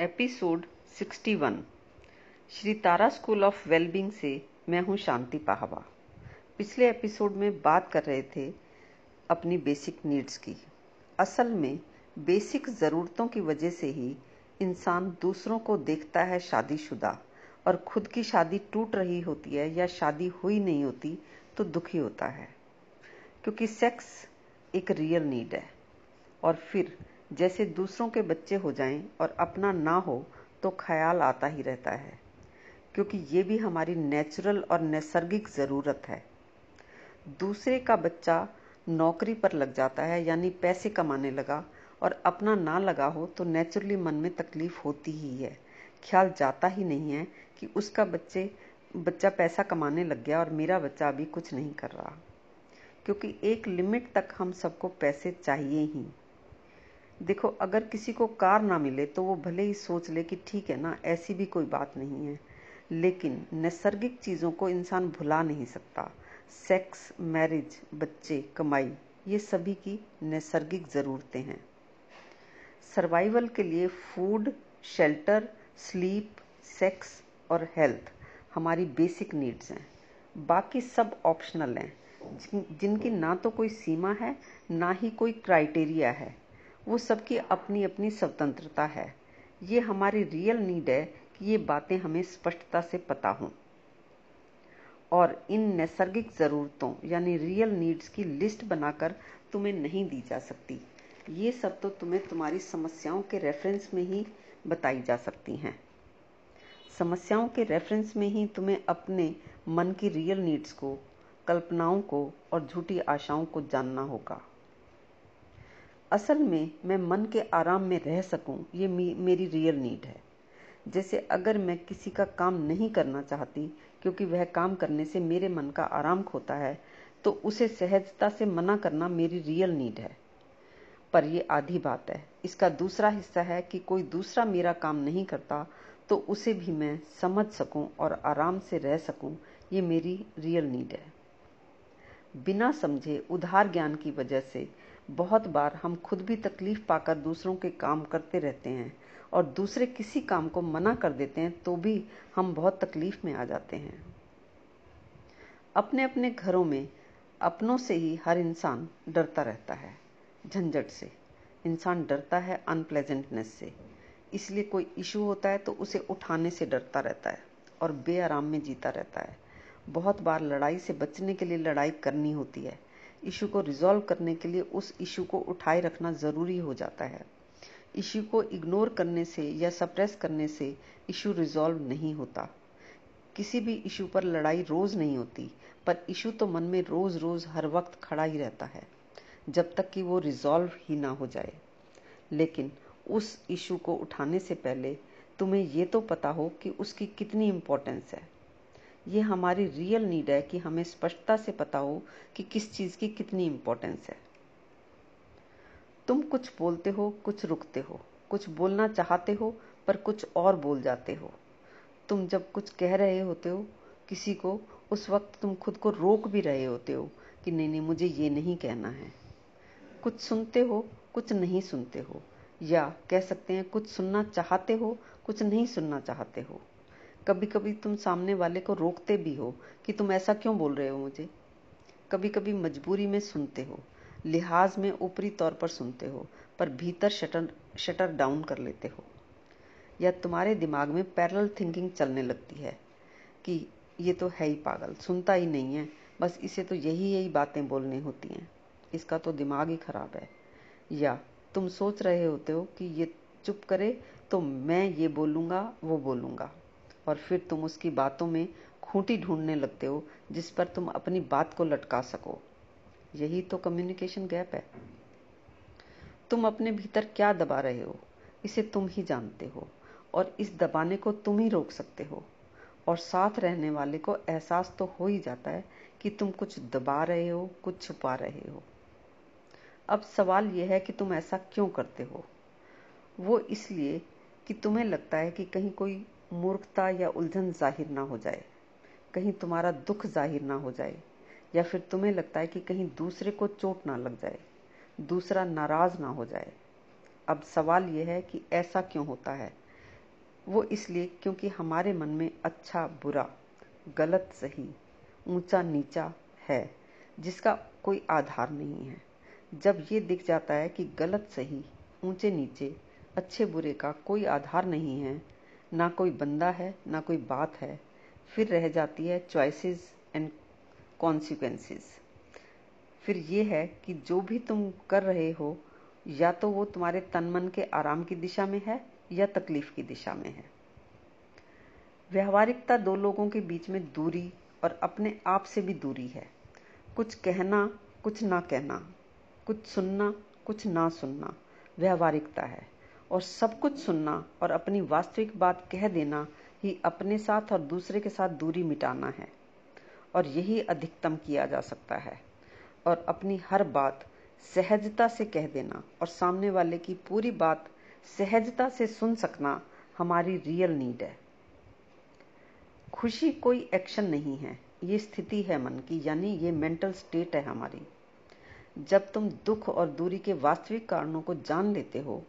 Episode 61 Shri Tara School of Wellbeing से मैं हूँ शांति पाहवा। पिछले एपिसोड में बात कर रहे थे अपनी बेसिक नीड्स की। असल में बेसिक ज़रूरतों की वजह से ही इंसान दूसरों को देखता है शादीशुदा और खुद की शादी टूट रही होती है या शादी हुई नहीं होती तो दुखी होता है। क्योंकि सेक्स एक रियल नीड है और फिर जैसे दूसरों के बच्चे हो जाएँ और अपना ना हो तो ख्याल आता ही रहता है। क्योंकि ये भी हमारी नेचुरल और नैसर्गिक ज़रूरत है। दूसरे का बच्चा नौकरी पर लग जाता है, यानी पैसे कमाने लगा और अपना ना लगा हो तो नेचुरली मन में तकलीफ़ होती ही है। ख्याल जाता ही नहीं है कि उसका बच्चे, बच्चा पैसा कमाने लग गया और मेरा बच्चा अभी कुछ नहीं कर रहा। क्योंकि एक लिमिट तक हम सबको पैसे चाहिए ही। देखो, अगर किसी को कार ना मिले तो वो भले ही सोच ले कि ठीक है ना, ऐसी भी कोई बात नहीं है। लेकिन नैसर्गिक चीज़ों को इंसान भुला नहीं सकता। सेक्स, मैरिज, बच्चे, कमाई, ये सभी की नैसर्गिक ज़रूरतें हैं। सर्वाइवल के लिए फ़ूड, शेल्टर, स्लीप, सेक्स और हेल्थ हमारी बेसिक नीड्स हैं। बाकी सब ऑप्शनल हैं। जिनकी ना तो कोई सीमा है, ना ही कोई क्राइटेरिया है। वो सबकी अपनी अपनी स्वतंत्रता है। ये हमारी रियल नीड है कि ये बातें हमें स्पष्टता से पता हों। और इन नैसर्गिक ज़रूरतों, यानी रियल नीड्स की लिस्ट बनाकर तुम्हें नहीं दी जा सकती। ये सब तो तुम्हें तुम्हारी समस्याओं के रेफरेंस में ही बताई जा सकती हैं। समस्याओं के रेफरेंस में ही तुम्हें अपने मन की रियल नीड्स को, कल्पनाओं को और झूठी आशाओं को जानना होगा। असल में मैं मन के आराम में रह सकूँ, ये मेरी रियल नीड है। जैसे अगर मैं किसी का काम नहीं करना चाहती, क्योंकि वह काम करने से मेरे मन का आराम खोता है तो उसे सहजता से मना करना मेरी रियल नीड है। पर यह आधी बात है। इसका दूसरा हिस्सा है कि कोई दूसरा मेरा काम नहीं करता तो उसे भी मैं समझ सकूँ और आराम से रह सकूँ, ये मेरी रियल नीड है। बिना समझे उधार ज्ञान की वजह से बहुत बार हम खुद भी तकलीफ़ पाकर दूसरों के काम करते रहते हैं और दूसरे किसी काम को मना कर देते हैं तो भी हम बहुत तकलीफ़ में आ जाते हैं। अपने अपने घरों में अपनों से ही हर इंसान डरता रहता है, झंझट से। इंसान डरता है अनप्लेजेंटनेस से। इसलिए कोई इशू होता है तो उसे उठाने से डरता रहता है और बेआराम में जीता रहता है। बहुत बार लड़ाई से बचने के लिए लड़ाई करनी होती है। इशू को रिजॉल्व करने के लिए उस इशू को उठाए रखना ज़रूरी हो जाता है। इशू को इग्नोर करने से या सप्रेस करने से इशू रिजॉल्व नहीं होता। किसी भी इशू पर लड़ाई रोज नहीं होती, पर इशू तो मन में रोज रोज हर वक्त खड़ा ही रहता है, जब तक कि वो रिजॉल्व ही ना हो जाए। लेकिन उस इशू को उठाने से पहले तुम्हें ये तो पता हो कि उसकी कितनी इम्पोर्टेंस है। ये हमारी रियल नीड है कि हमें स्पष्टता से पता हो कि किस चीज़ की कितनी इंपॉर्टेंस है। तुम कुछ बोलते हो, कुछ रुकते हो। कुछ बोलना चाहते हो, पर कुछ और बोल जाते हो। तुम जब कुछ कह रहे होते हो किसी को, उस वक्त तुम खुद को रोक भी रहे होते हो कि नहीं नहीं, मुझे ये नहीं कहना है। कुछ सुनते हो, कुछ नहीं सुनते हो। या कह सकते हैं, कुछ सुनना चाहते हो, कुछ नहीं सुनना चाहते हो। कभी कभी तुम सामने वाले को रोकते भी हो कि तुम ऐसा क्यों बोल रहे हो मुझे। कभी कभी मजबूरी में सुनते हो, लिहाज में ऊपरी तौर पर सुनते हो, पर भीतर शटर शटर डाउन कर लेते हो। या तुम्हारे दिमाग में पैरल थिंकिंग चलने लगती है कि ये तो है ही पागल, सुनता ही नहीं है, बस इसे तो यही यही बातें बोलनी होती हैं। इसका तो दिमाग ही खराब है। या तुम सोच रहे होते हो कि ये चुप करे तो मैं ये बोलूँगा, वो बोलूँगा। और फिर तुम उसकी बातों में खूंटी ढूँढने लगते हो, जिस पर तुम अपनी बात को लटका सको। यही तो कम्युनिकेशन गैप है। तुम अपने भीतर क्या दबा रहे हो, इसे तुम ही जानते हो, और इस दबाने को तुम ही रोक सकते हो। और साथ रहने वाले को एहसास तो हो ही जाता है कि तुम कुछ दबा रहे हो, कुछ छुपा रहे हो। अब सवाल यह है कि तुम ऐसा क्यों करते हो? वो इसलिए कि तुम्हें लगता है कि कहीं कोई मूर्खता या उलझन ज़ाहिर ना हो जाए, कहीं तुम्हारा दुख ज़ाहिर ना हो जाए, या फिर तुम्हें लगता है कि कहीं दूसरे को चोट ना लग जाए, दूसरा नाराज़ ना हो जाए। अब सवाल यह है कि ऐसा क्यों होता है? वो इसलिए क्योंकि हमारे मन में अच्छा बुरा, गलत, सही, ऊँचा, नीचा है, जिसका कोई आधार नहीं है। जब ये दिख जाता है कि गलत, सही, ऊँचे, नीचे, अच्छे, बुरे का कोई आधार नहीं है ना कोई बंदा है, ना कोई बात है, फिर रह जाती है चॉइसेस एंड कॉन्सिक्वेंसेस फिर ये है कि जो भी तुम कर रहे हो, या तो वो तुम्हारे तन मन के आराम की दिशा में है, या तकलीफ़ की दिशा में है। व्यवहारिकता दो लोगों के बीच में दूरी और अपने आप से भी दूरी है। कुछ कहना, कुछ ना कहना, कुछ सुनना, कुछ ना सुनना, व्यवहारिकता है। और सब कुछ सुनना और अपनी वास्तविक बात कह देना ही अपने साथ और दूसरे के साथ दूरी मिटाना है। और यही अधिकतम किया जा सकता है। और अपनी हर बात सहजता से कह देना और सामने वाले की पूरी बात सहजता से सुन सकना हमारी रियल नीड है। खुशी कोई एक्शन नहीं है। ये स्थिति है मन की, यानी ये मेंटल स्टेट है हमारी। जब तुम दुख और दूरी के वास्तविक कारणों को जान लेते हो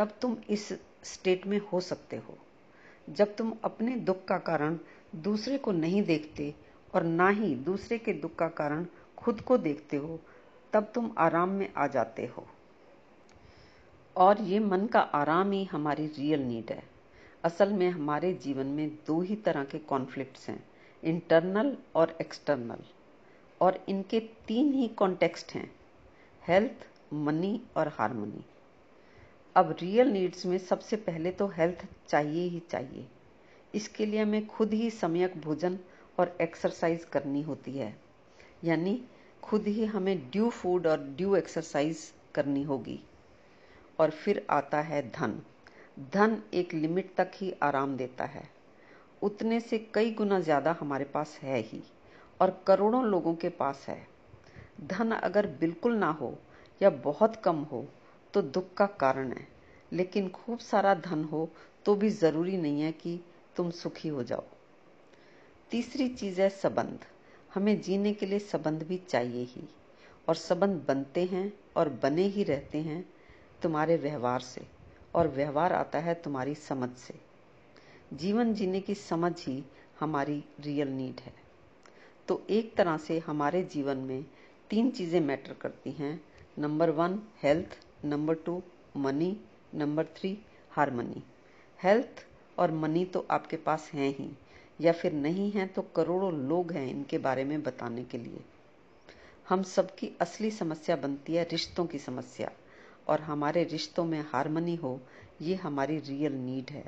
तब तुम इस स्टेट में हो सकते हो। जब तुम अपने दुख का कारण दूसरे को नहीं देखते और ना ही दूसरे के दुख का कारण खुद को देखते हो, तब तुम आराम में आ जाते हो। और ये मन का आराम ही हमारी रियल नीड है। असल में हमारे जीवन में दो ही तरह के कॉन्फ्लिक्ट्स हैं इंटरनल और एक्सटर्नल और इनके तीन ही कॉन्टेक्स्ट हैं हेल्थ मनी और हारमोनी अब रियल नीड्स में सबसे पहले तो हेल्थ चाहिए ही चाहिए। इसके लिए हमें खुद ही सम्यक भोजन और एक्सरसाइज करनी होती है। यानी खुद ही हमें ड्यू फ़ूड और ड्यू एक्सरसाइज करनी होगी। और फिर आता है धन। धन एक लिमिट तक ही आराम देता है। उतने से कई गुना ज़्यादा हमारे पास है ही और करोड़ों लोगों के पास है। धन अगर बिल्कुल ना हो या बहुत कम हो तो दुख का कारण है। लेकिन खूब सारा धन हो तो भी ज़रूरी नहीं है कि तुम सुखी हो जाओ। तीसरी चीज़ है संबंध। हमें जीने के लिए संबंध भी चाहिए ही। और संबंध बनते हैं और बने ही रहते हैं तुम्हारे व्यवहार से। और व्यवहार आता है तुम्हारी समझ से। जीवन जीने की समझ ही हमारी रियल नीड है। तो एक तरह से हमारे जीवन में तीन चीज़ें मैटर करती हैं। Number one health number two money number three harmony health और मनी तो आपके पास हैं ही, या फिर नहीं है तो करोड़ों लोग हैं इनके बारे में बताने के लिए। हम सबकी असली समस्या बनती है रिश्तों की समस्या, और हमारे रिश्तों में हारमनी हो, ये हमारी रियल नीड है।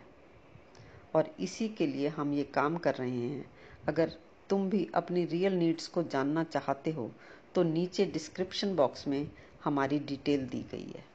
और इसी के लिए हम ये काम कर रहे हैं। अगर तुम भी अपनी रियल नीड्स को जानना चाहते हो तो नीचे डिस्क्रिप्शन बॉक्स में हमारी डिटेल दी गई है।